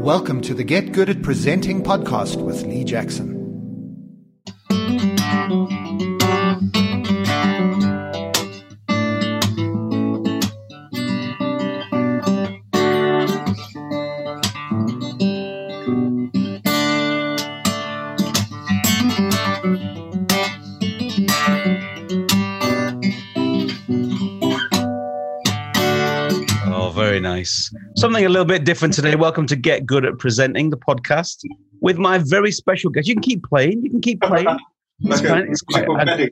Welcome to the Get Good at Presenting podcast with Lee Jackson. Something a little bit different today. Welcome to Get Good at Presenting the podcast with my very special guest. You can keep playing. You can keep playing. It's Okay. it's quite- I,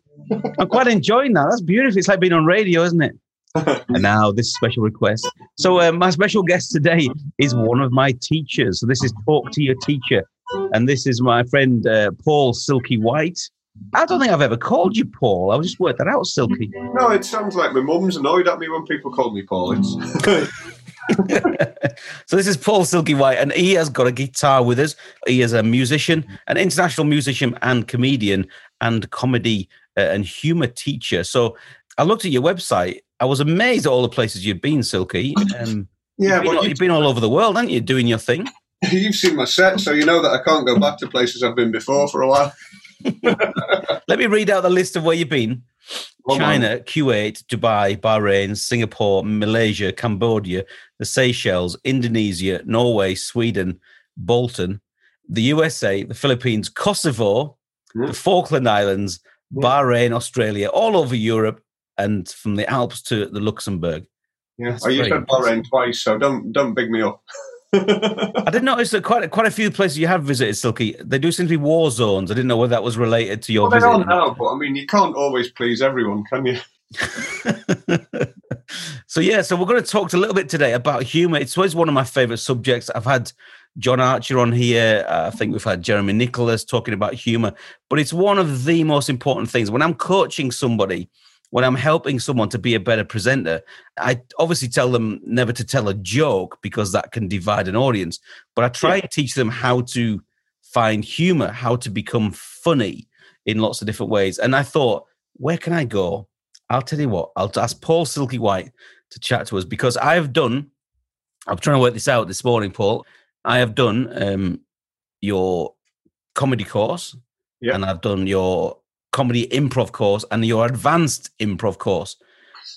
I'm quite enjoying that. That's beautiful. It's like being on radio, isn't it? and now this special request. So uh, my special guest today is one of my teachers. So this is Talk to Your Teacher, and this is my friend uh, Paul Silky White. I don't think I've ever called you Paul. I'll just work that out, Silky. No, it sounds like my mum's annoyed at me when people call me Paul. So this is Paul Silky White, and he has got a guitar with us. He is a musician, an international musician, and comedian, and comedy uh, and humor teacher. So I looked at your website. I was amazed at all the places you've been, Silky. Um, yeah, you've, been, well, you've been all over the world, haven't you, doing your thing? you, you've seen my set, so you know that I can't go back to places I've been before for a while. Let me read out the list of where you've been. China, Kuwait, Dubai, Bahrain, Singapore, Malaysia, Cambodia, the Seychelles, Indonesia, Norway, Sweden, Bolton, the USA, the Philippines, Kosovo, the hmm. Falkland Islands, Yeah. Bahrain, Australia, all over Europe, and from the Alps to the Luxembourg. Yeah, That's oh, you said Bahrain twice, so don't don't big me up. I did notice that quite quite a few places you have visited, Silky. They do seem to be war zones. I didn't know whether that was related to your well, visit. are now, but I mean, you can't always please everyone, can you? so yeah, so we're going to talk a little bit today about humor. It's always one of my favorite subjects. I've had John Archer on here. Uh, I think we've had Jeremy Nicholas talking about humor, but it's one of the most important things when I'm coaching somebody. When I'm helping someone to be a better presenter, I obviously tell them never to tell a joke because that can divide an audience. But I try to teach them how to find humor, how to become funny in lots of different ways. And I thought, where can I go? I'll tell you what, I'll ask Paul Silky White to chat to us because I've done, I'm trying to work this out this morning, Paul. I have done um, your comedy course Yeah. and I've done your comedy improv course and your advanced improv course,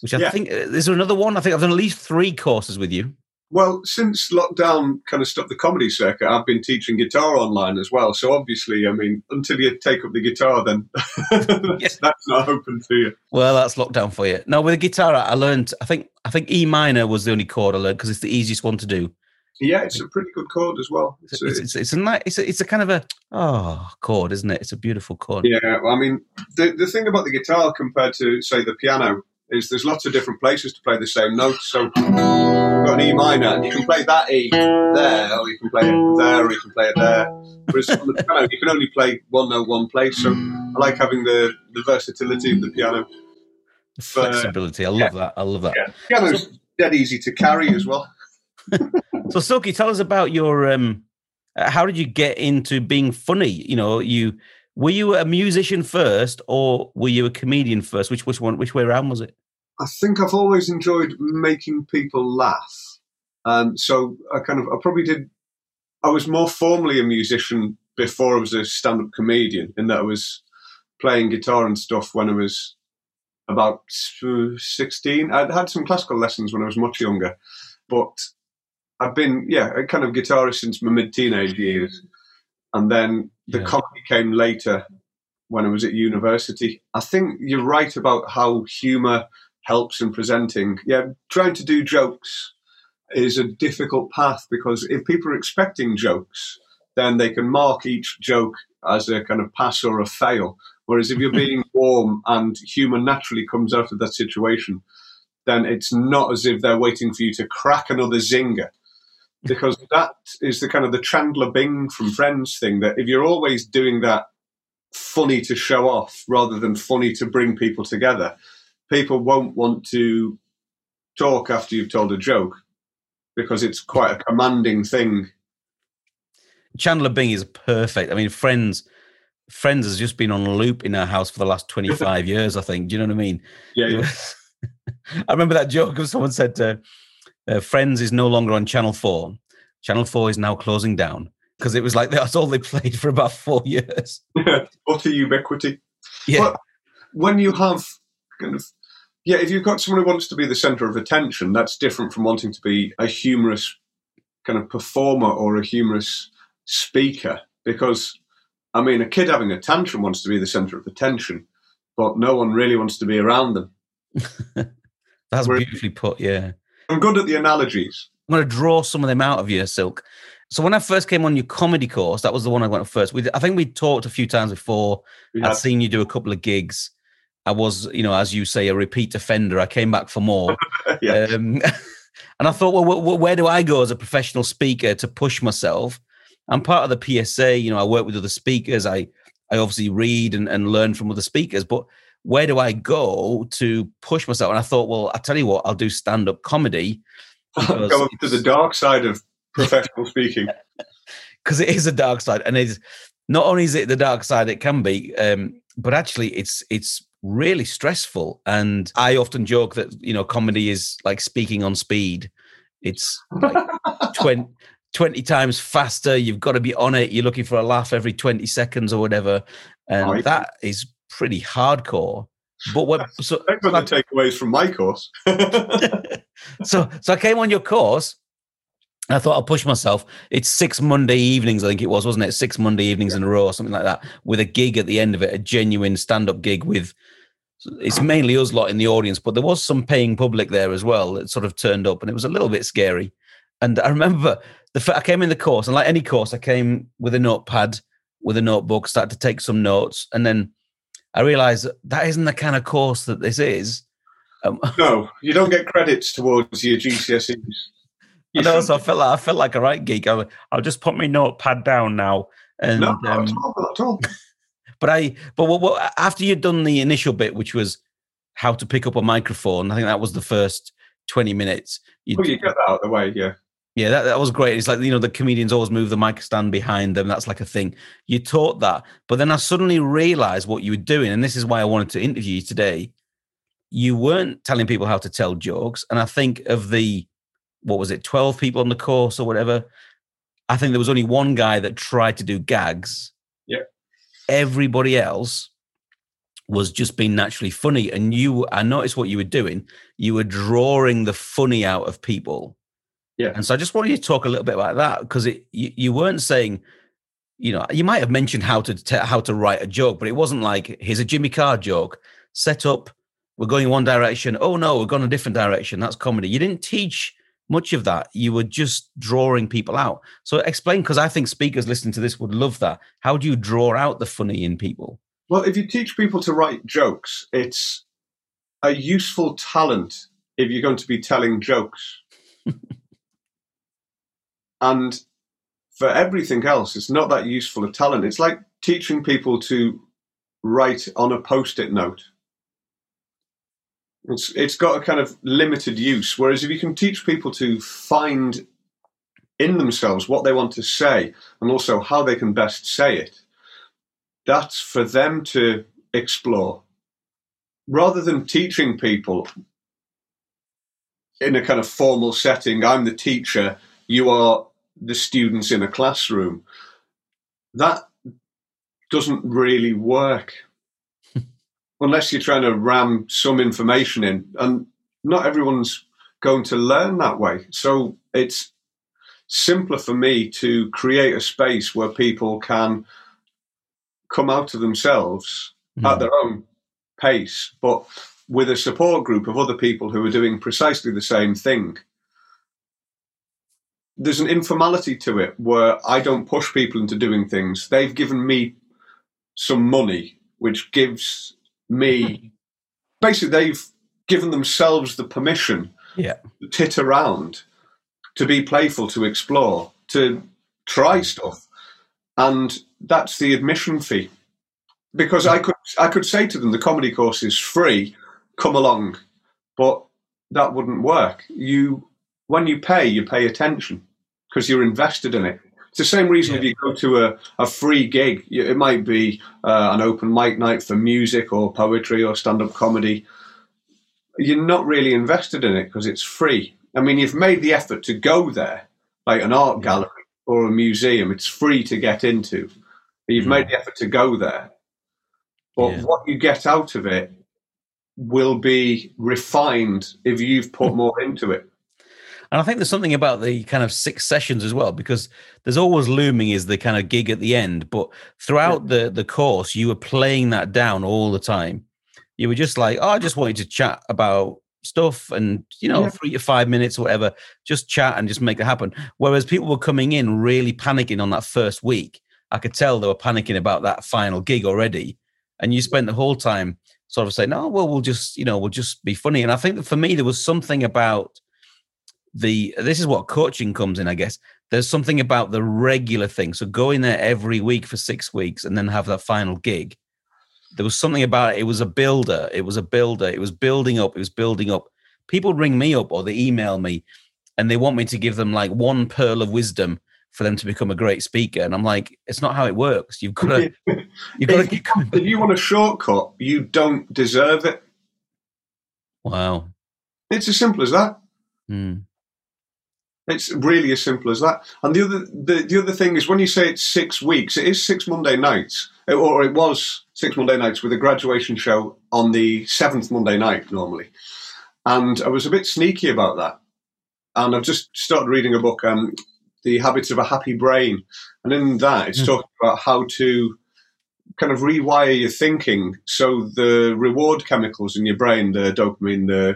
which I Yeah. think, uh, is there another one? I think I've done at least three courses with you. Well, since lockdown kind of stopped the comedy circuit, I've been teaching guitar online as well. So obviously, I mean, until you take up the guitar, then that's, that's not open to you. Well, that's lockdown for you. Now with the guitar, I learned, I think, I think E minor was the only chord I learned because it's the easiest one to do. Yeah, it's a pretty good chord as well. It's, It's a- it's, it's, it's a nice, it's a, it's a kind of a, oh, chord, isn't it? It's a beautiful chord. Yeah, well, I mean, the, the thing about the guitar compared to, say, the piano is there's lots of different places to play the same note. So got an E minor, and you can play that E there, or you can play it there, or you can play it there. Whereas on the piano, you can only play one note, one place. So I like having the, the versatility of the piano. Flexibility. I love that. I love that. Yeah. Piano's dead easy to carry as well. So, Silky, tell us about your, um, uh, how did you get into being funny? You know, you, were you a musician first or were you a comedian first? Which, which one, which way around was it? I think I've always enjoyed making people laugh. Um, so I kind of, I probably did, I was more formally a musician before I was a stand up comedian, in that I was playing guitar and stuff when I was about uh, 16. I'd had some classical lessons when I was much younger, but I've been, yeah, a kind of guitarist since my mid teenage years. And then the Yeah. comedy came later when I was at university. I think you're right about how humour helps in presenting. Yeah, trying to do jokes is a difficult path because if people are expecting jokes, then they can mark each joke as a kind of pass or a fail. Whereas if you're being warm and humour naturally comes out of that situation, then it's not as if they're waiting for you to crack another zinger. Because that is the kind of the Chandler Bing from Friends thing that if you're always doing that funny to show off rather than funny to bring people together, people won't want to talk after you've told a joke because it's quite a commanding thing. Chandler Bing is perfect. I mean, Friends, Friends has just been on loop in our house for the last 25 years, I think. Do you know what I mean? Yeah, yeah. I remember that joke of someone said, uh, uh, Friends is no longer on Channel 4, Channel Four is now closing down because it was like that's all they played for about four years. Utter ubiquity. Yeah, But when you have kind of yeah, if you've got someone who wants to be the center of attention, that's different from wanting to be a humorous kind of performer or a humorous speaker. Because I mean, a kid having a tantrum wants to be the center of attention, but no one really wants to be around them. that's We're- beautifully put. Yeah. I'm good at the analogies. I'm going to draw some of them out of you, Silk. So when I first came on your comedy course, that was the one I went first. We, I think we talked a few times before. We I'd seen you do a couple of gigs. I was, you know, as you say, a repeat offender. I came back for more. yeah. um, and I thought, well, wh- wh- where do I go as a professional speaker to push myself? I'm part of the PSA. You know, I work with other speakers. I, I obviously read and, and learn from other speakers. But where do I go to push myself? And I thought, well, I tell you what, I'll do stand up comedy because Go up to the dark side of professional speaking. because it is a dark side, and it's not only is it the dark side it can be, um, but actually it's it's really stressful. And I often joke that you know comedy is like speaking on speed. It's like 20, 20 times faster. You've got to be on it. You're looking for a laugh every twenty seconds or whatever, and Right. that is pretty hardcore. But what so, I've got the takeaways from my course. so so I came on your course. I thought I'll push myself. It's six Monday evenings, I think it was, wasn't it? Six Monday evenings in a row, or something like that, with a gig at the end of it, a genuine stand-up gig with. It's mainly us lot in the audience, but there was some paying public there as well that sort of turned up, and it was a little bit scary. And I remember the I came in the course, and like any course, I came with a notepad, with a notebook, started to take some notes, and then I realized that, that isn't the kind of course that this is. Um, no, you don't get credits towards your GCSEs. I know, so I felt like I felt like a right geek. I, I'll just put my notepad down now, and no, not um, at all, not at all. but I but what, what, after you'd done the initial bit, which was how to pick up a microphone, I think that was the first twenty minutes. You, Well, you get that out of the way, yeah. yeah, that, that was great. It's like you know the comedians always move the mic stand behind them. That's like a thing. You taught that, but then I suddenly realized what you were doing, and this is why I wanted to interview you today. You weren't telling people how to tell jokes, and I think of the what was it, twelve people on the course or whatever. I think there was only one guy that tried to do gags. Yeah. Everybody else was just being naturally funny, and you. I noticed what you were doing. You were drawing the funny out of people. Yeah. And so I just wanted you to talk a little bit about that because it you, you weren't saying, you know, you might have mentioned how to te- how to write a joke, but it wasn't like here's a Jimmy Carr joke, set up, we're going one direction. Oh no, we're going a different direction. That's comedy. You didn't teach much of that. You were just drawing people out. So explain because I think speakers listening to this would love that. How do you draw out the funny in people? Well, if you teach people to write jokes, it's a useful talent if you're going to be telling jokes. and for everything else, it's not that useful a talent. It's like teaching people to write on a post it note. It's, it's got a kind of limited use. Whereas if you can teach people to find in themselves what they want to say and also how they can best say it, that's for them to explore rather than teaching people in a kind of formal setting i'm the teacher you are the students in a classroom that doesn't really work unless you're trying to ram some information in and not everyone's going to learn that way so it's simpler for me to create a space where people can come out of themselves at hmm. their own pace, but with a support group of other people who are doing precisely the same thing. There's an informality to it where I don't push people into doing things. They've given me some money, which gives me basically, they've given themselves the permission Yeah. to tit around, to be playful, to explore, to try stuff. And that's the admission fee because I could I could say to them the comedy course is free, come along, but that wouldn't work. You when you pay, you pay attention because you're invested in it. It's the same reason if you go to a, a free gig, it might be uh, an open mic night for music or poetry or stand up comedy. You're not really invested in it because it's free. I mean, you've made the effort to go there, like an art gallery or a museum. It's free to get into. You've Mm. made the effort to go there. But Yeah. what you get out of it will be refined if you've put more into it. And I think there's something about the kind of six sessions as well, because there's always looming is the kind of gig at the end. But throughout the the course, you were playing that down all the time. You were just like, oh, I just wanted to chat about stuff and you know, Yeah. three to five minutes or whatever, just chat and just make it happen. Whereas people were coming in really panicking on that first week. I could tell they were panicking about that final gig already. And you spent the whole time sort of saying, "Oh, well, we'll just, you know, we'll just be funny." And I think that for me, there was something about the. This is what coaching comes in, I guess. There's something about the regular thing. So going there every week for six weeks and then have that final gig. There was something about it. It was a builder. It was a builder. It was building up. It was building up. People ring me up or they email me, and they want me to give them like one pearl of wisdom for them to become a great speaker. And I'm like, it's not how it works. You've got to. You've got to if you want a shortcut, you don't deserve it. Wow. It's as simple as that. Hmm. It's really as simple as that. And the other the, the other thing is when you say it's six weeks, it is six Monday nights, or it was six Monday nights with a graduation show on the seventh Monday night normally. And I was a bit sneaky about that. And I've just started reading a book, um, The Habits of a Happy Brain, and in that it's Hmm. talking about how to kind of rewire your thinking so the reward chemicals in your brain, the dopamine, the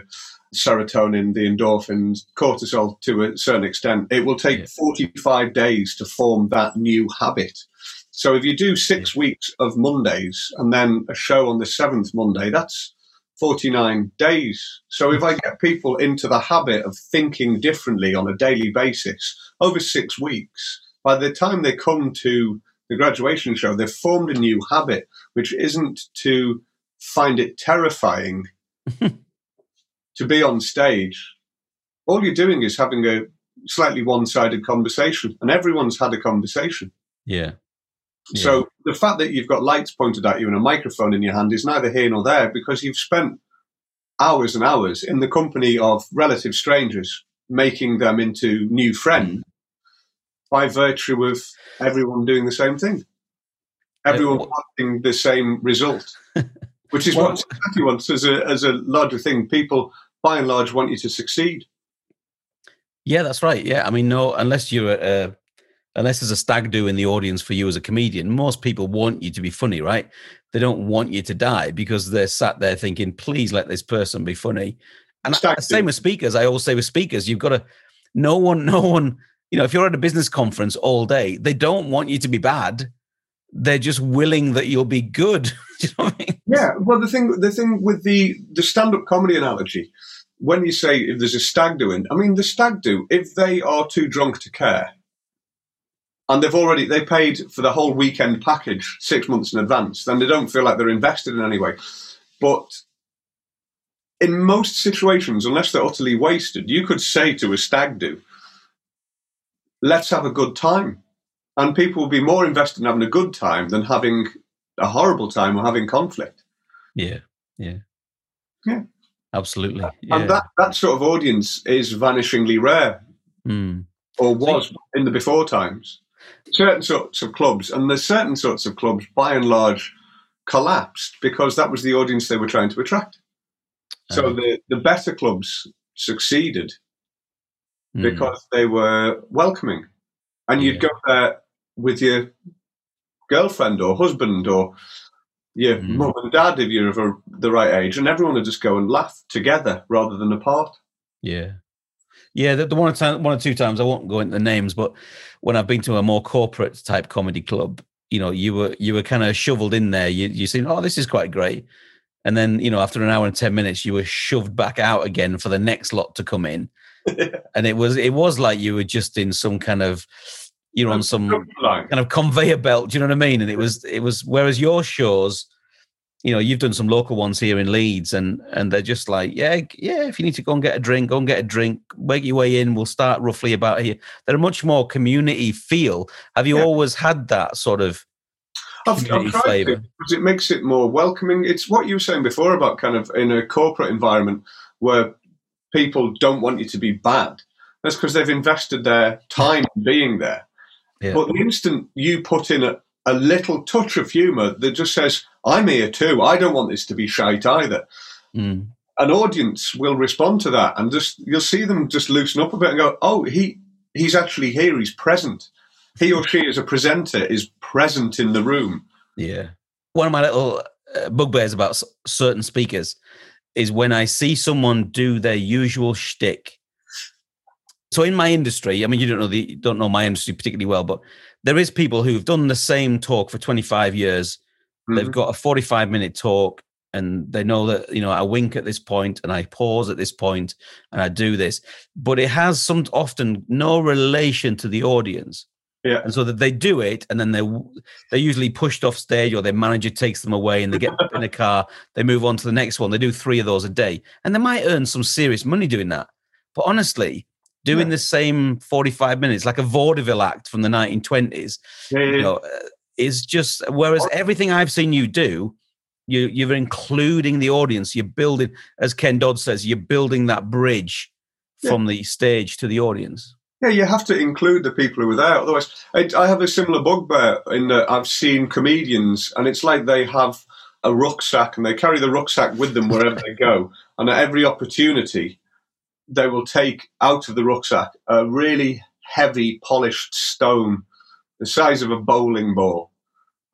serotonin, the endorphins, cortisol to a certain extent, it will take Yeah. 45 days to form that new habit. So if you do six weeks of Mondays and then a show on the seventh Monday, that's 49 days. So if I get people into the habit of thinking differently on a daily basis over six weeks, by the time they come to the graduation show, they've formed a new habit, which isn't to find it terrifying to be on stage. All you're doing is having a slightly one sided conversation, and everyone's had a conversation. Yeah. Yeah. So the fact that you've got lights pointed at you and a microphone in your hand is neither here nor there because you've spent hours and hours in the company of relative strangers, making them into new friends by virtue of everyone doing the same thing. Everyone well- wanting the same result, which is Well- what society wants as a, as a larger thing. People, by and large, want you to succeed. Yeah, that's right. Yeah, I mean, no, unless you're a, a unless there's a stag do in the audience for you as a comedian, most people want you to be funny, right? They don't want you to die because they're sat there thinking, "Please let this person be funny." And I- same with speakers. I always say with speakers, you've got to. No one, no one. You know, if you're at a business conference all day, they don't want you to be bad. They're just willing that you'll be good. You know what I mean? Yeah, well, the thing the thing with the the stand up comedy analogy, when you say if there's a stag doing, I mean the stag do if they are too drunk to care, and they've already they paid for the whole weekend package six months in advance, then they don't feel like they're invested in any way. But in most situations, unless they're utterly wasted, you could say to a stag do, "Let's have a good time," and people will be more invested in having a good time than having a horrible time or having conflict. Yeah, yeah, Yeah. Absolutely. Yeah. And that, that sort of audience is vanishingly rare, Mm. or was in the before times. Certain sorts of clubs, and there's certain sorts of clubs, by and large, collapsed because that was the audience they were trying to attract. So Uh, the, the better clubs succeeded mm. because they were welcoming. And you'd Yeah. go there with your girlfriend or husband or your Mm. mum and dad if you're of a, the right age, and everyone would just go and laugh together rather than apart. Yeah. Yeah, the, the one or time, one or two times I won't go into the names, but when I've been to a more corporate type comedy club, you know, you were you were kind of shoveled in there. You you seemed, oh, this is quite great, and then you know, after an hour and ten minutes, you were shoved back out again for the next lot to come in, and it was it was like you were just in some kind of you're on some kind of conveyor belt. Do you know what I mean? And it was it was whereas your shows, you know, you've done some local ones here in Leeds, and and they're just like, yeah, yeah. If you need to go and get a drink, go and get a drink. Make your way in. We'll start roughly about here. They're a much more community feel. Have you Yeah. always had that sort of? I've, I've tried flavour. because it makes it more welcoming. It's what you were saying before about kind of in a corporate environment where people don't want you to be bad. That's because they've invested their time being there. Yeah. But the instant you put in a, a little touch of humour that just says, I'm here too, I don't want this to be shite either, Mm. an audience will respond to that and just you'll see them just loosen up a bit and go, Oh, he he's actually here, he's present. He or she as a presenter is present in the room. Yeah. One of my little uh, bugbears about s- certain speakers is when I see someone do their usual shtick. So in my industry, I mean, you don't know the don't know my industry particularly well, but there is people who've done the same talk for 25 years. They've Mhm. got a 45 minute talk and they know that, you know, I wink at this point and I pause at this point and I do this, but it has some often no relation to the audience. Yeah. And so that they do it and then they they're usually pushed off stage or their manager takes them away and they get in a car, they move on to the next one. They do three of those a day and they might earn some serious money doing that. But honestly, doing Yeah. the same 45 minutes, like a vaudeville act from the 1920s, Yeah, yeah, you know, uh, is just whereas everything I've seen you do, you you're including the audience. You're building, as Ken Dodd says, you're building that bridge from the stage to the audience. Yeah, you have to include the people who are there. Otherwise, I, I have a similar bugbear in that I've seen comedians, and it's like they have a rucksack and they carry the rucksack with them wherever they go. And at every opportunity, they will take out of the rucksack a really heavy, polished stone the size of a bowling ball.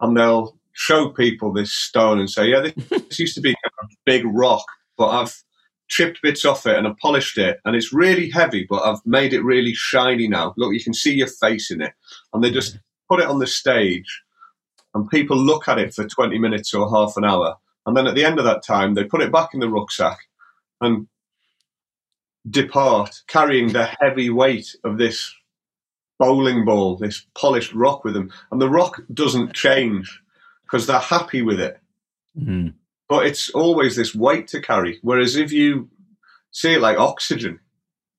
And they'll show people this stone and say, Yeah, this, used to be a big rock, but I've chipped bits off it and I've polished it, and it's really heavy, but I've made it really shiny now. Look, you can see your face in it. And they just put it on the stage, and people look at it for 20 minutes or half an hour. And then at the end of that time, they put it back in the rucksack and depart, carrying the heavy weight of this bowling ball, this polished rock with them. And the rock doesn't change because they're happy with it Mm. but it's always this weight to carry. Whereas if you see it like oxygen,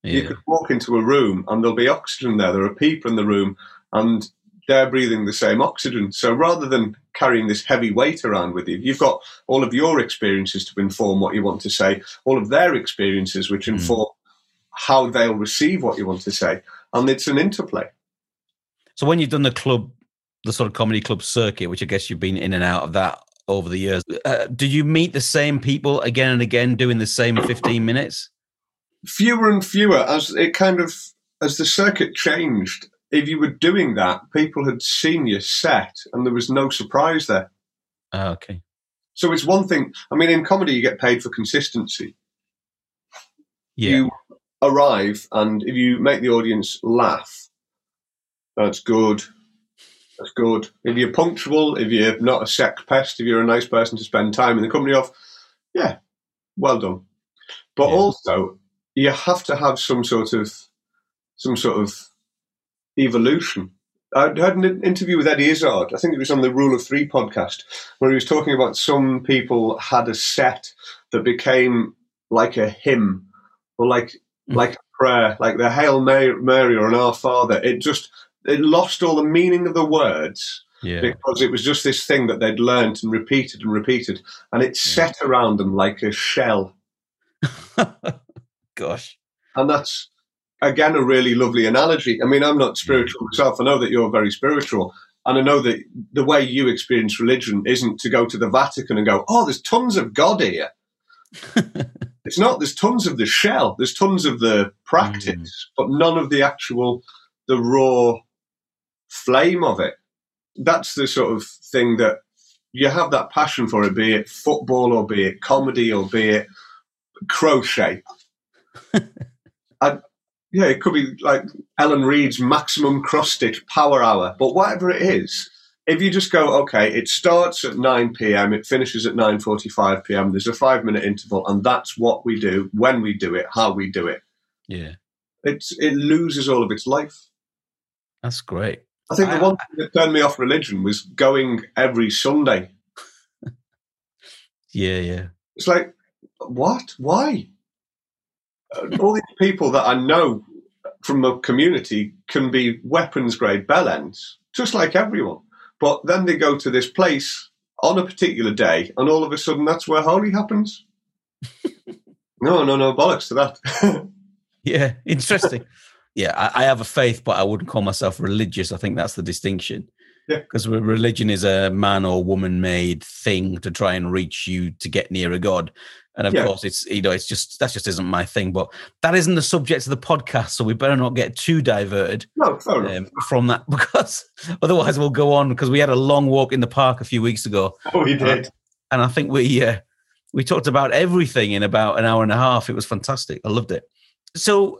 you could walk into a room and there'll be oxygen there. There are people in the room and they're breathing the same oxygen. So rather than carrying this heavy weight around with you, you've got all of your experiences to inform what you want to say, all of their experiences which Mm. inform how they'll receive what you want to say. And it's an interplay. So when you've done the club, the sort of comedy club circuit, which I guess you've been in and out of that over the years, uh, did you meet the same people again and again doing the same 15 minutes? fewer and fewer as it kind of as the circuit changed. If you were doing that, people had seen your set, and there was no surprise there. Oh, okay. So it's one thing. I mean, in comedy, you get paid for consistency. Yeah. You arrive, and if you make the audience laugh, that's good. That's good. If you're punctual, if you're not a sex pest, if you're a nice person to spend time in the company of, yeah, well done. But Yeah. also, you have to have some sort of some sort of evolution. I had an interview with Eddie Izzard. I think it was on the Rule of Three podcast, where he was talking about some people had a set that became like a hymn or like Mm. like a prayer, like the Hail Mary or an Our Father. It just it lost all the meaning of the words Yeah. because it was just this thing that they'd learnt and repeated and repeated, and it set around them like a shell. Gosh. And that's again a really lovely analogy. I mean, I'm not mm. spiritual myself. I know that you're very spiritual. And I know that the way you experience religion isn't to go to the Vatican and go, oh, there's tons of God here. it's not. There's tons of the shell. There's tons of the practice, mm. but none of the actual, the raw flame of it. That's the sort of thing that you have that passion for it, be it football or be it comedy or be it crochet. and yeah, it could be like Ellen Reed's maximum crusted power hour, but whatever it is, if you just go, okay, it starts at 9 p.m., it finishes at 9:45 p.m. There's a five minute interval, and that's what we do when we do it, how we do it. Yeah. It's it loses all of its life. That's great. I think the I- one thing that turned me off religion was going every Sunday. Yeah. Yeah. It's like, what? Why? Uh, All these people that I know from the community can be weapons grade bellends, just like everyone. But then they go to this place on a particular day, and all of a sudden that's where holy happens. no, no, no, bollocks to that. Yeah. Interesting. yeah, I, I have a faith, but I wouldn't call myself religious. I think that's the distinction. Yeah. Because religion is a man or woman made thing to try and reach you to get near a God. And of Yeah. course, it's you know, it's just that just isn't my thing. But that isn't the subject of the podcast, so we better not get too diverted No, um, from that because otherwise we'll go on. Because we had a long walk in the park a few weeks ago, oh, he did. and I think we uh, we talked about everything in about an hour and a half. It was fantastic. I loved it. So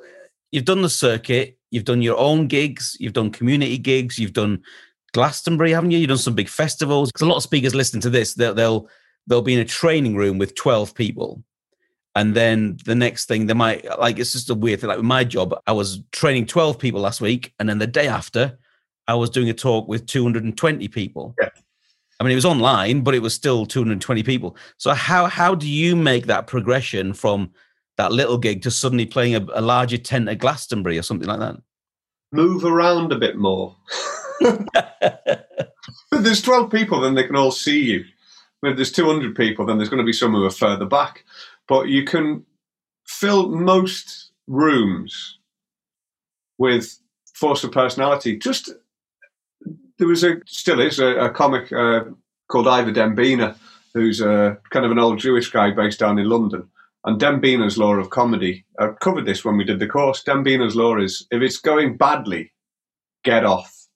you've done the circuit, you've done your own gigs, you've done community gigs, you've done Glastonbury, haven't you? You've done some big festivals. Because a lot of speakers listening to this, they'll, they'll they'll be in a training room with twelve people, and then the next thing they might like it's just a weird thing. Like with my job, I was training twelve people last week, and then the day after, I was doing a talk with two hundred and twenty people. Yeah. I mean, it was online, but it was still 220 people. So how how do you make that progression from that little gig to suddenly playing a, a larger tent at Glastonbury or something like that? Move around a bit more. There's 12 people, then they can all see you. If there's 200 people, then there's going to be some who are further back. But you can fill most rooms with force of personality. Just there was a still is a, a comic uh, called Ivor Dembina, who's a kind of an old Jewish guy based down in London. And Dembina's law of comedy. I covered this when we did the course. Dembina's law is if it's going badly, get off.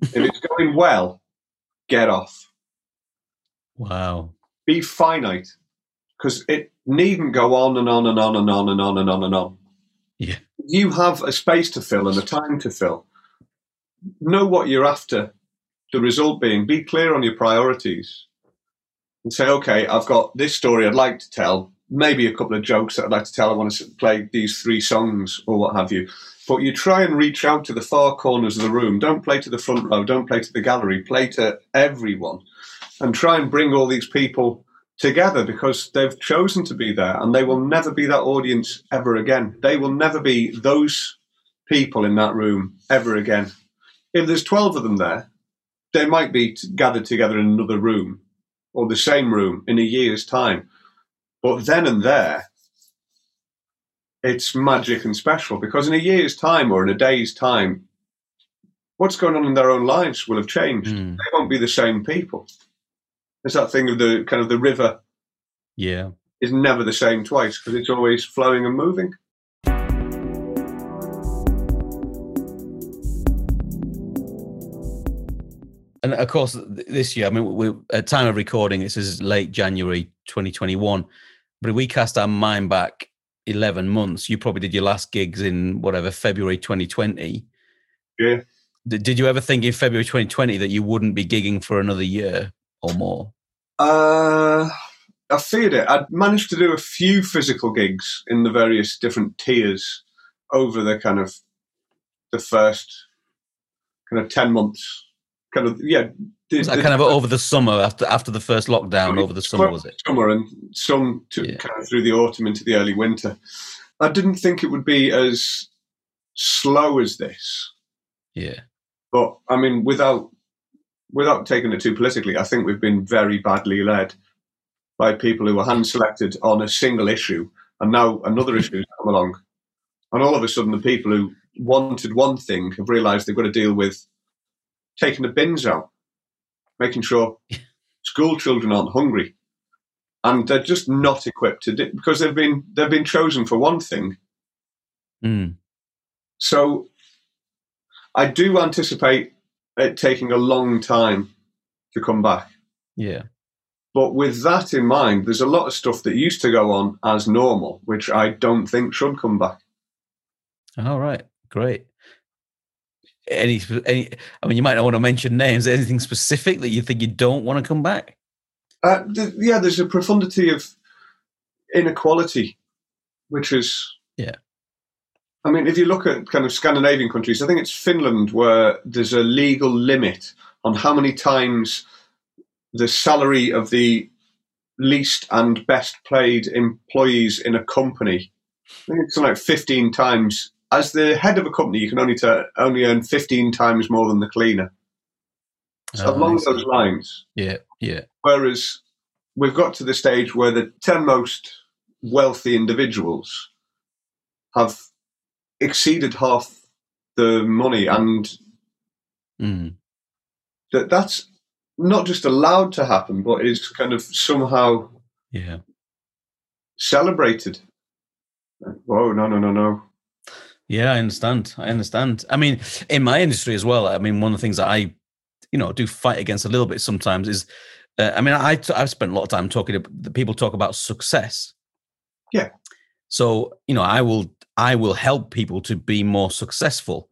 if it's going well, get off. Wow. Be finite, because it needn't go on and on and on and on and on and on and on. Yeah. You have a space to fill and a time to fill. Know what you're after. The result being, be clear on your priorities, and say, okay, I've got this story I'd like to tell. Maybe a couple of jokes that I'd like to tell. I want to play these three songs or what have you. But you try and reach out to the far corners of the room. Don't play to the front row. Don't play to the gallery. Play to everyone and try and bring all these people together because they've chosen to be there and they will never be that audience ever again. They will never be those people in that room ever again. If there's 12 of them there, they might be gathered together in another room or the same room in a year's time. But then and there, it's magic and special because in a year's time or in a day's time, what's going on in their own lives will have changed. Mm. They won't be the same people. There's that thing of the kind of the river Yeah. is never the same twice because it's always flowing and moving. And of course, this year, I mean, we at time of recording, this is late January 2021. But if we cast our mind back 11 months, you probably did your last gigs in whatever February 2020. Yeah. Did, did you ever think in February 2020 that you wouldn't be gigging for another year or more? Uh, I feared it. I'd managed to do a few physical gigs in the various different tiers over the kind of the first kind of 10 months. Kind of, yeah. the- Was that the- kind of over the summer after after the first lockdown? Over the summer, was it? Summer and some to, Yeah. kind of through the autumn into the early winter. I didn't think it would be as slow as this. Yeah. But I mean, without without taking it too politically, I think we've been very badly led by people who were hand selected on a single issue, and now another issue has come along, and all of a sudden the people who wanted one thing have realised they've got to deal with taking the bins out, making sure school children aren't hungry, and they're just not equipped to do it because they've been they've been chosen for one thing, Mm. so I do anticipate it taking a long time to come back. Yeah. But with that in mind, there's a lot of stuff that used to go on as normal, which I don't think should come back. All right. Great. Any, any, I mean, you might not want to mention names. Anything specific that you think you don't want to come back? Uh, th- yeah, there's a profundity of inequality, which is. Yeah. I mean, if you look at kind of Scandinavian countries, I think it's Finland where there's a legal limit on how many times the salary of the least and best paid employees in a company. I think it's like 15 times. As the head of a company, you can only only earn 15 times more than the cleaner. So Oh, along those lines. Yeah. Yeah. Whereas we've got to the stage where the 10 most wealthy individuals have exceeded half the money, and Mm. that that's not just allowed to happen, but is kind of somehow Yeah. celebrated. Whoa, no, no, no, no. Yeah, I understand. I understand. I mean, in my industry as well. I mean, one of the things that I, you know, do fight against a little bit sometimes is, uh, I mean, I I've spent a lot of time talking to the people talk about success. Yeah. So you know, I will I will help people to be more successful,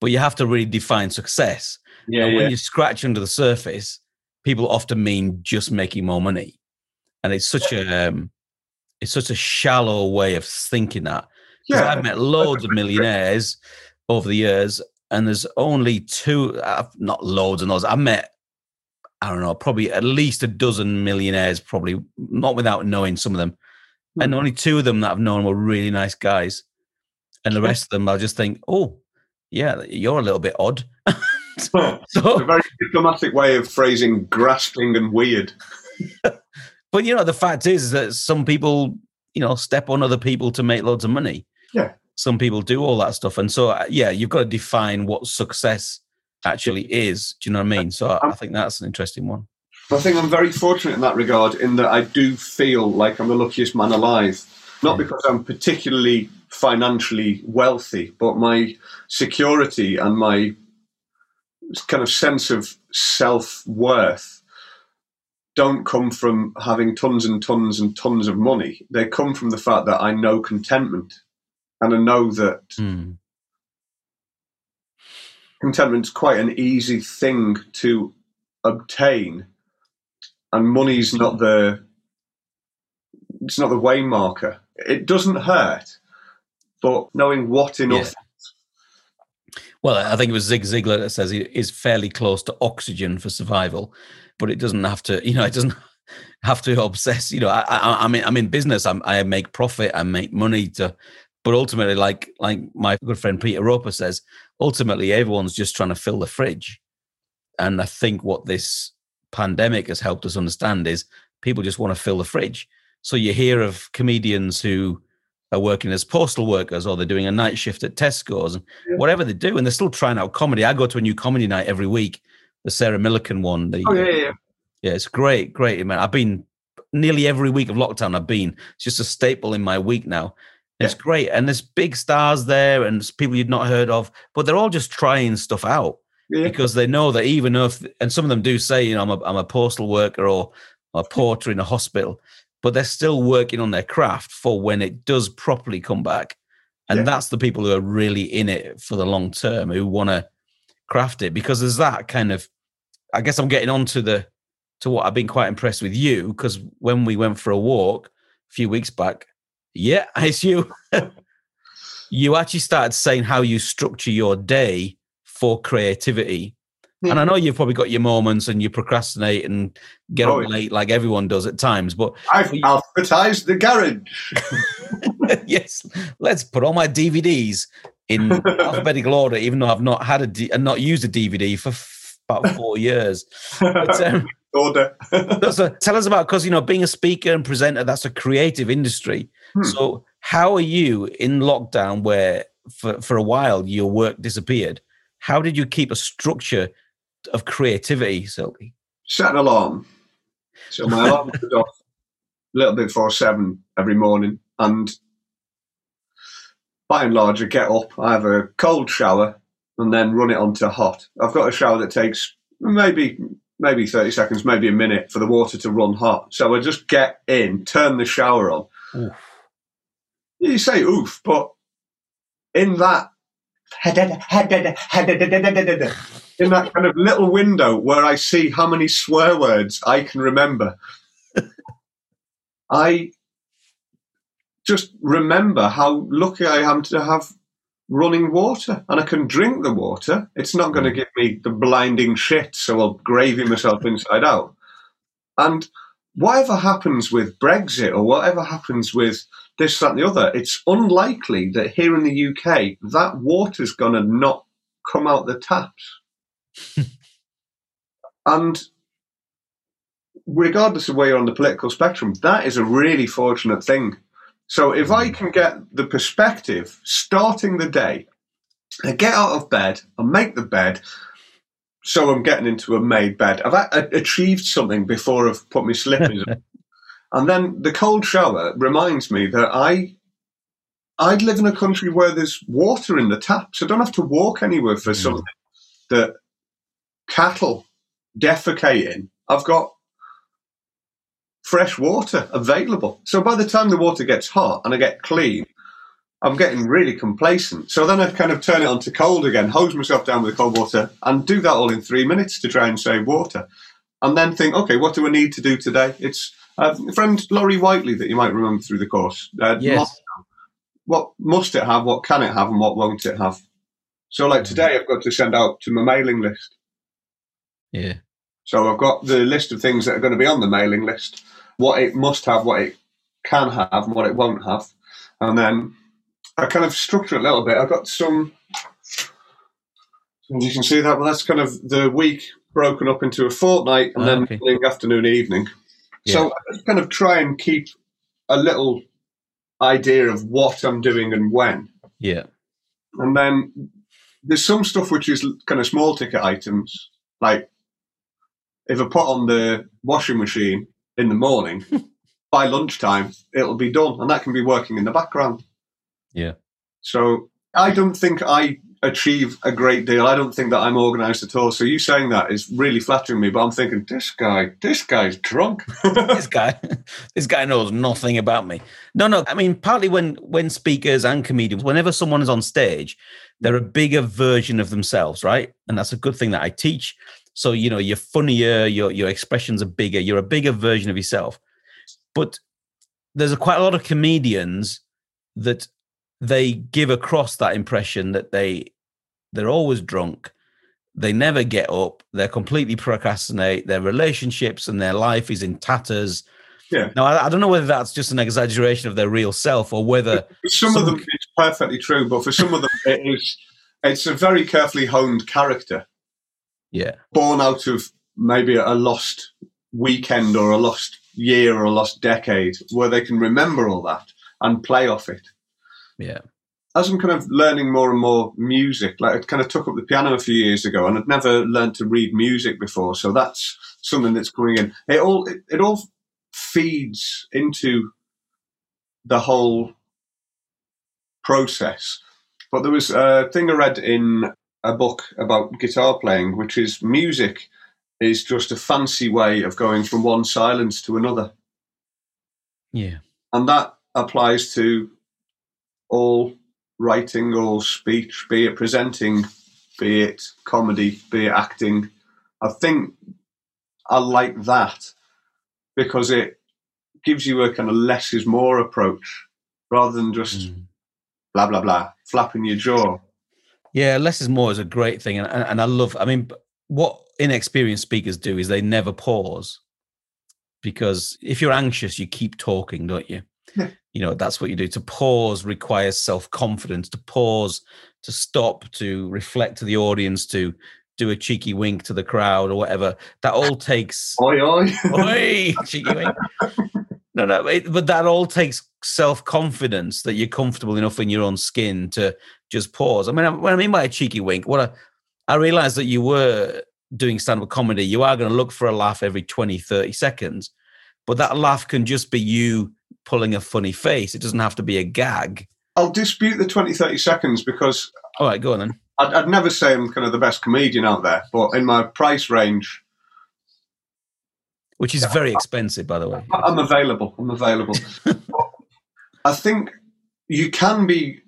but you have to really define success. Yeah, and yeah. when you scratch under the surface, people often mean just making more money, and it's such a um, it's such a shallow way of thinking that. yeah. I've met loads of millionaires over the years, and there's only two, uh, not loads and loads. I've met, I don't know, probably at least a dozen millionaires, probably not without knowing some of them. And only two of them that I've known were really nice guys. And the rest of them, I'll just think, oh, yeah, you're a little bit odd. So, it's a very diplomatic way of phrasing grasping and weird. but you know, the fact is, is that some people, you know, step on other people to make loads of money. Yeah. Some people do all that stuff. And so, uh, yeah, you've got to define what success actually is. Do you know what I mean? So I, I think that's an interesting one. I think I'm very fortunate in that regard, in that I do feel like I'm the luckiest man alive. Not because I'm particularly financially wealthy, but my security and my kind of sense of self worth don't come from having tons and tons and tons of money. They come from the fact that I know contentment and I know that Hmm. contentment's quite an easy thing to obtain and money's not the it's not the way marker it doesn't hurt but knowing what enough Well, I think it was Zig Ziglar that says it is fairly close to oxygen for survival, but it doesn't have to, you know, it doesn't have to obsess. You know, I, I, I'm in, I'm in business. I'm, I make profit. I make money to, but ultimately, like like my good friend Peter Roper says, ultimately everyone's just trying to fill the fridge. And I think what this pandemic has helped us understand is people just want to fill the fridge. So you hear of comedians who are working as postal workers or they're doing a night shift at Tesco's and Yeah. whatever they do, and they're still trying out comedy. I go to a new comedy night every week, the Sarah Millican one. The, oh yeah, yeah, yeah. yeah, it's great, great. Man, I've been nearly every week of lockdown. I've been. It's just a staple in my week now. It's great, and there's big stars there, and people you'd not heard of, but they're all just trying stuff out yeah. because they know that even if, and some of them do say, you know, I'm a, I'm a postal worker or a porter in a hospital, but they're still working on their craft for when it does properly come back. And Yeah. that's the people who are really in it for the long term, who want to craft it because there's that kind of, I guess I'm getting on to the, to what I've been quite impressed with you because when we went for a walk a few weeks back, yeah, it's you. you actually started saying how you structure your day for creativity. And I know you've probably got your moments and you procrastinate and get Oh, up yeah. like everyone does at times. But I've alphabetized the garage. yes, let's put all my DVDs in alphabetical order, even though I've not had a D- and not used a DVD for f- about four years. But, um, Order. so tell us about because you know being a speaker and presenter that's a creative industry. Hmm. So how are you in lockdown where for for a while your work disappeared? How did you keep a structure of creativity, Silky? Set an alarm. So my alarm goes off a little bit before seven every morning, and by and large, I get up, I have a cold shower, and then run it onto hot. I've got a shower that takes maybe maybe thirty seconds, maybe a minute for the water to run hot. So I just get in, turn the shower on. Oof. You say oof, but in that in that kind of little window where I see how many swear words I can remember, I just remember how lucky I am to have running water and I can drink the water. It's not going to hmm. give me the blinding shit, so I'll gravy myself inside out. And whatever happens with Brexit or whatever happens with this, that, and the other, it's unlikely that here in the UK that water's going to not come out the taps. And regardless of where you're on the political spectrum, that is a really fortunate thing. So if I can get the perspective starting the day, I get out of bed, I make the bed, so I'm getting into a made bed. I've a- achieved something before I've put my slippers on. And then the cold shower reminds me that I I live in a country where there's water in the taps. I don't have to walk anywhere for Mm. something that cattle defecating. I've got fresh water available. So by the time the water gets hot and I get clean, I'm getting really complacent. So then I kind of turn it on to cold again, hose myself down with cold water, and do that all in three minutes to try and save water. And then think, okay, what do I need to do today? It's uh, friend Laurie Whiteley that you might remember through the course. Uh, Yes. what must it have, what can it have, and what won't it have. So, like today, I've got to send out to my mailing list. Yeah. So, I've got the list of things that are going to be on the mailing list, what it must have, what it can have, and what it won't have. And then I kind of structure it a little bit. I've got some, as you can see that, well, that's kind of the week broken up into a fortnight and Ah, then okay. morning, afternoon, evening. So, I just kind of try and keep a little idea of what I'm doing and when. Yeah. And then there's some stuff which is kind of small ticket items, like if I put on the washing machine in the morning, by lunchtime it'll be done, and that can be working in the background. Yeah. So I don't think I achieve a great deal. I don't think that I'm organised at all. So you saying that is really flattering me, but I'm thinking this guy, this guy's drunk. this guy this guy knows nothing about me no no i mean partly when when speakers and comedians whenever someone is on stage they're a bigger version of themselves right and that's a good thing that i teach so you know you're funnier your your expressions are bigger you're a bigger version of yourself but there's a, quite a lot of comedians that they give across that impression that they they're always drunk they never get up they're completely procrastinate their relationships and their life is in tatters Yeah. now I, I don't know whether that's just an exaggeration of their real self or whether For some, Some- of them, it's perfectly true, but for some of them, it is. It's a very carefully honed character, yeah born out of maybe a lost weekend or a lost year or a lost decade, where they can remember all that and play off it. yeah As I'm kind of learning more and more music, like I kind of took up the piano a few years ago, and I'd never learned to read music before, so that's something that's coming in. It all it, it all feeds into the whole process. But there was a thing I read in a book about guitar playing, which is music is just a fancy way of going from one silence to another. yeah And that applies to all writing, all speech, be it presenting, be it comedy, be it acting. I think I like that because it gives you a kind of less is more approach rather than just Mm. blah, blah, blah, flapping your jaw. Yeah, less is more is a great thing, and and, I love. I mean, what inexperienced speakers do is they never pause, because if you're anxious, you keep talking, don't you? Yeah. You know that's what you do. To pause requires self confidence. To pause, to stop, to reflect to the audience, to do a cheeky wink to the crowd or whatever. That all takes Oi, oi. Oi, cheeky wink. No, no, it, but that all takes self confidence that you're comfortable enough in your own skin to just pause. I mean, what I mean by a cheeky wink, what I, I realized that you were doing stand up comedy, you are going to look for a laugh every 20, 30 seconds, but that laugh can just be you pulling a funny face. It doesn't have to be a gag. I'll dispute the 20, 30 seconds because All right, go on then. I'd, I'd never say I'm kind of the best comedian out there, but in my price range, Which is very expensive, by the way. I'm available. I'm available. I think you can be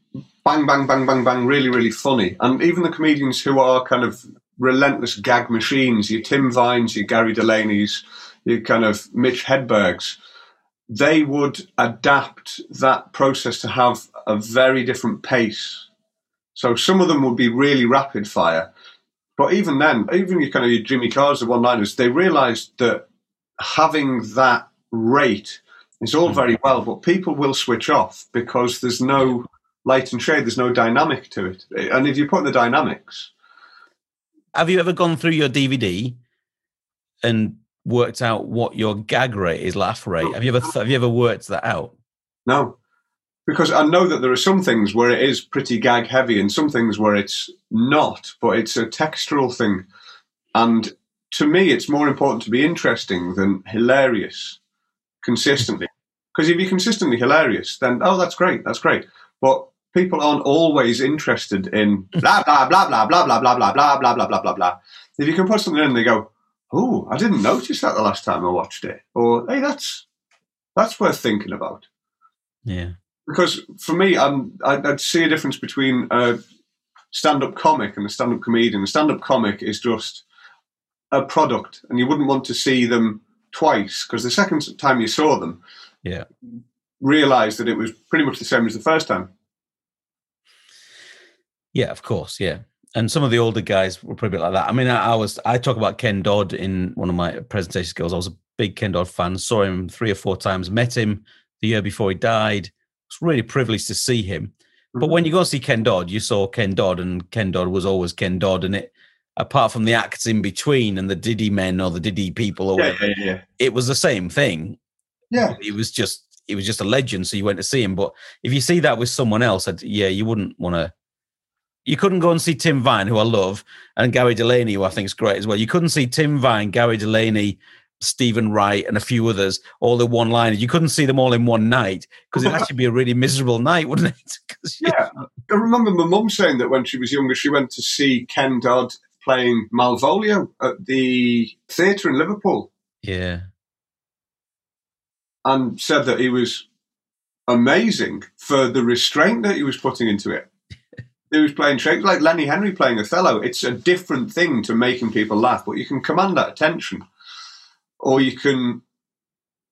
bang, bang, bang, bang, bang, really, really funny. And even the comedians who are kind of relentless gag machines, your Tim Vines, your Gary Delaney's, your kind of Mitch Hedbergs, they would adapt that process to have a very different pace. So some of them would be really rapid fire. But even then, even your kind of your Jimmy Carr's, the one-liners, they realised that having that rate is all hmm. very well, but people will switch off because there's no light and shade, there's no dynamic to it. And if you put in the dynamics, Have you ever gone through your DVD and worked out what your gag rate is, laugh rate? Have you ever have you ever worked that out? no. because I know that there are some things where it is pretty gag heavy and some things where it's not, but it's a textural thing. And to me, it's more important to be interesting than hilarious consistently. Because if you're consistently hilarious, then, oh, that's great, that's great. But people aren't always interested in blah, blah, blah, blah, blah, blah, blah, blah, blah, blah, blah, blah, blah, blah. If you can put something in and they go, oh, I didn't notice that the last time I watched it. Or, hey, that's, that's worth thinking about. Yeah. Because for me, I'm, I'd, I'd see a difference between a stand-up comic and a stand-up comedian. A stand-up comic is just a product, and you wouldn't want to see them twice because the second time you saw them, Yeah. realised that it was pretty much the same as the first time. Yeah, of course. Yeah. And some of the older guys were probably like that. I mean, I, I was, I talk about Ken Dodd in one of my presentation skills. I was a big Ken Dodd fan, saw him three or four times, met him the year before he died. Was really privileged to see him. But when mm-hmm. you go see Ken Dodd, you saw Ken Dodd, and Ken Dodd was always Ken Dodd. And it, apart from the acts in between and the Diddy men or the Diddy people or yeah, whatever, yeah, yeah, it was the same thing. yeah. It was just, it was just a legend. So you went to see him. But if you see that with someone else, yeah, you wouldn't want to. You couldn't go and see Tim Vine, who I love, and Gary Delaney, who I think is great as well. You couldn't see Tim Vine, Gary Delaney, Steven Wright, and a few others all in one line. You couldn't see them all in one night because it'd actually be a really miserable night, wouldn't it? Yeah. I remember my mum saying that when she was younger, she went to see Ken Dodd playing Malvolio at the theatre in Liverpool yeah, and said that he was amazing for the restraint that he was putting into it. Was playing Shakespeare, like Lenny Henry playing Othello. It's a different thing to making people laugh, but you can command that attention, or you can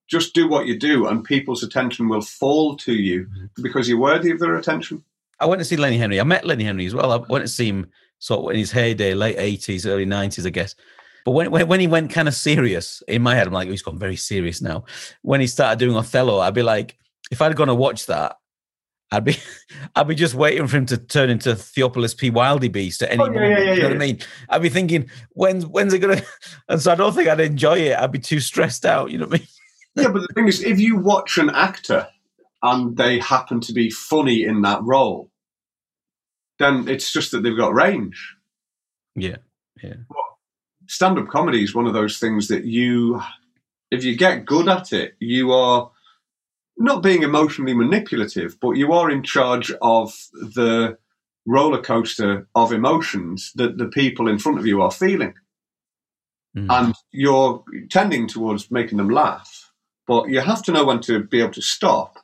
just do what you do, and people's attention will fall to you mm-hmm. because you're worthy of their attention. I went to see Lenny Henry. I met Lenny Henry as well. I went to see him sort of in his heyday, late eighties, early nineties, I guess. But when, when when he went kind of serious, in my head, I'm like, oh, he's gone very serious now. When he started doing Othello, I'd be like, if I'd gone to watch that, I'd be I'd be just waiting for him to turn into Theophilus P. Wildebeeste at any Oh, yeah, moment. yeah, yeah, you know what I mean? I'd be thinking, when's when's it gonna? And so I don't think I'd enjoy it. I'd be too stressed out. You know what I mean? yeah, but the thing is, if you watch an actor and they happen to be funny in that role, then it's just that they've got range. Yeah, yeah, Stand up comedy is one of those things that you, if you get good at it, you are not being emotionally manipulative, but you are in charge of the roller coaster of emotions that the people in front of you are feeling. Mm. and you're tending towards making them laugh, but you have to know when to be able to stop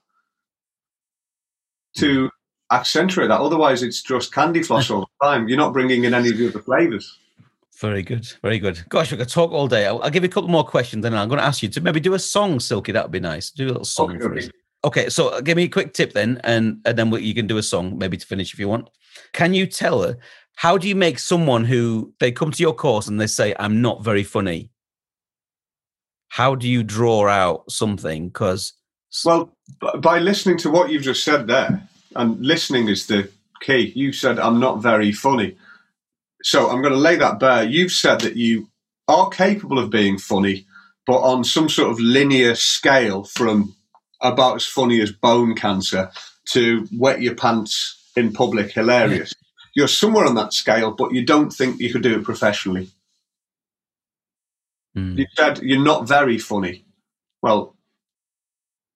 to accentuate that. Otherwise, it's just candy floss all the time. You're not bringing in any of the other flavors. Very good, very good. Gosh, we could talk all day. I'll, I'll give you a couple more questions, and I'm going to ask you to maybe do a song, Silky. That would be nice. Do a little song Okay, for okay. so uh, give me a quick tip then, and and then we, you can do a song maybe to finish if you want. Can you tell her how do you make someone who they come to your course and they say I'm not very funny? How do you draw out something? Because Well, by listening to what you've just said there, and listening is the key. You said, I'm not very funny. So I'm going to lay that bare. You've said that you are capable of being funny, but on some sort of linear scale from about as funny as bone cancer to wet your pants in public hilarious. You're somewhere on that scale, but you don't think you could do it professionally. Mm, You said you're not very funny. Well,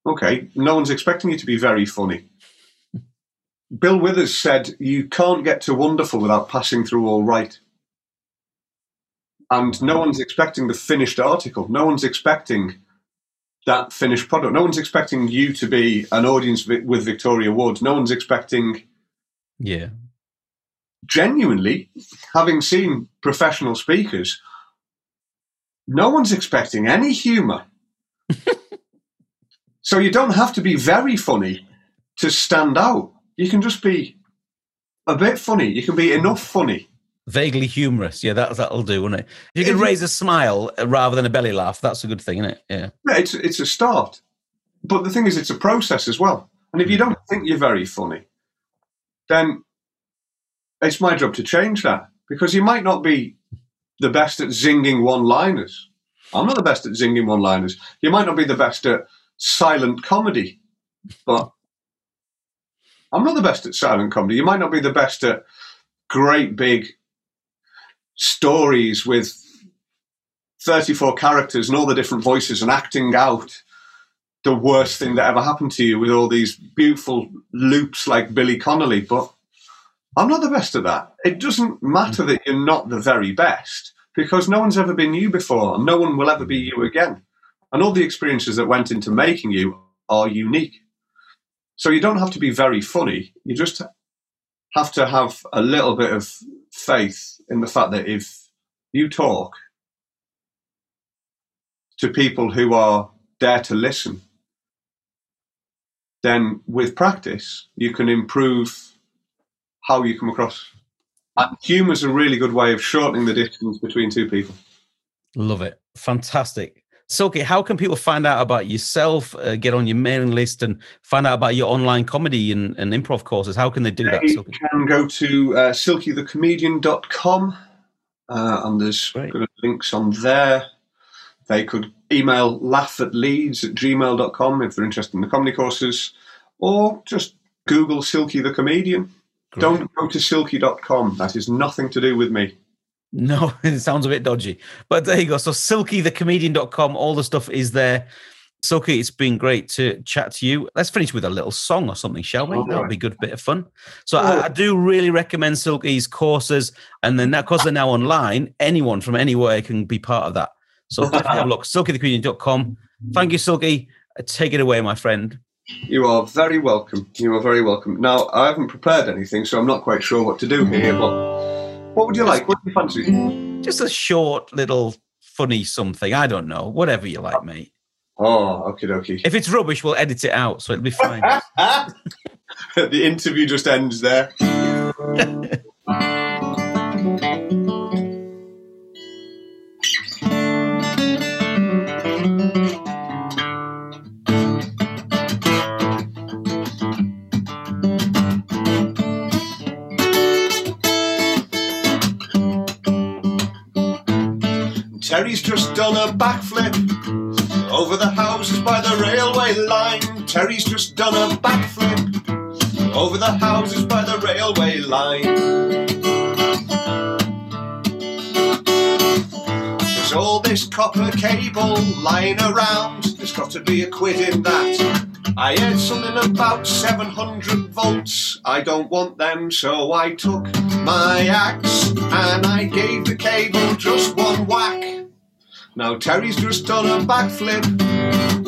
okay, no one's expecting you to be very funny. Bill Withers said you can't get to wonderful without passing through all right. And no one's expecting the finished article. No one's expecting that finished product. No one's expecting you to be an audience with Victoria Wood. No one's expecting yeah, genuinely, having seen professional speakers, no one's expecting any humour. so you don't have to be very funny to stand out. You can just be a bit funny. You can be enough funny. vaguely humorous. Yeah, that that'll do, won't it? If you can raise a smile rather than a belly laugh, that's a good thing, isn't it? Yeah. Yeah, it's it's a start. But the thing is, it's a process as well. And if you hmm. don't think you're very funny, then it's my job to change that because you might not be the best at zinging one-liners. I'm not the best at zinging one-liners. You might not be the best at silent comedy, but I'm not the best at silent comedy. You might not be the best at great big stories with 34 characters and all the different voices and acting out the worst thing that ever happened to you with all these beautiful loops like Billy Connolly, but I'm not the best at that. It doesn't matter that you're not the very best because no one's ever been you before and no one will ever be you again. And all the experiences that went into making you are unique. So you don't have to be very funny. You just have to have a little bit of faith in the fact that if you talk to people who are there to listen, then with practice, you can improve how you come across. Uh, Humour is a really good way of shortening the distance between two people. Love it. Fantastic. Silky, how can people find out about yourself, uh, get on your mailing list, and find out about your online comedy and, and improv courses? How can they do they that? Silky? can go to uh, silkythecomedian.com uh, and there's links on there. They could email laugh at leeds at gmail.com if they're interested in the comedy courses, or just Google Silky the Comedian. Great. Don't go to silky.com. That is nothing to do with me. No, it sounds a bit dodgy. But there you go. So silkythecomedian.com, all the stuff is there. Silky, it's been great to chat to you. Let's finish with a little song or something, shall we? Oh, That'll be a good bit of fun. So oh. I, I, do really recommend Silky's courses. And then because they're now online, anyone from anywhere can be part of that. So definitely have a look. SilkyTheComedian.com. Thank you, Silky. Take it away, my friend. You are very welcome. You are very welcome. Now, I haven't prepared anything, so I'm not quite sure what to do here, but what would you like? What do you fancy? Just a short little funny something. I don't know. Whatever you like, mate. Oh, okay, dokie. If it's rubbish, we'll edit it out, so it'll be fine. the interview just ends there. Terry's just done a backflip over the houses by the railway line. Terry's just done a backflip over the houses by the railway line. There's all this copper cable lying around. There's got to be a quid in that. I heard something about 700 volts. I don't want them, so I took my axe and I gave the cable just one whack. Now Terry's just done a backflip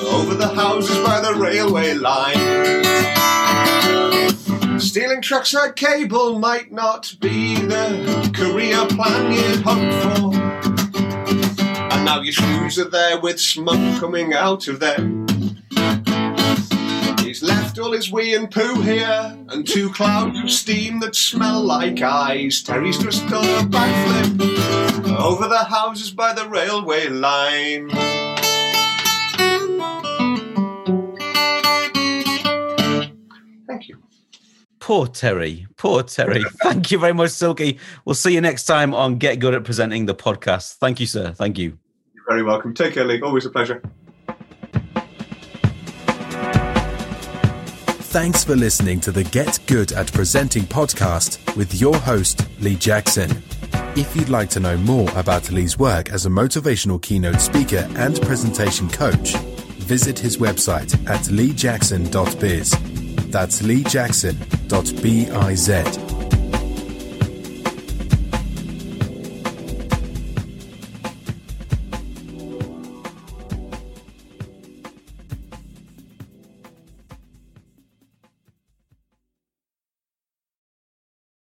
over the houses by the railway line. Stealing trackside cable might not be the career plan you'd hoped for. And now your shoes are there with smoke coming out of them. He's left all his wee and poo here, and two clouds of steam that smell like eyes. Terry's just done a backflip over the houses by the railway line. Thank you. Poor Terry. Poor Terry. Thank you very much, Silky. We'll see you next time on Get Good at Presenting the podcast. Thank you, sir. Thank you. You're very welcome. Take care, Lee. Always a pleasure. Thanks for listening to the Get Good at Presenting podcast with your host, Lee Jackson. If you'd like to know more about Lee's work as a motivational keynote speaker and presentation coach, visit his website at leejackson.biz. That's leejackson.biz.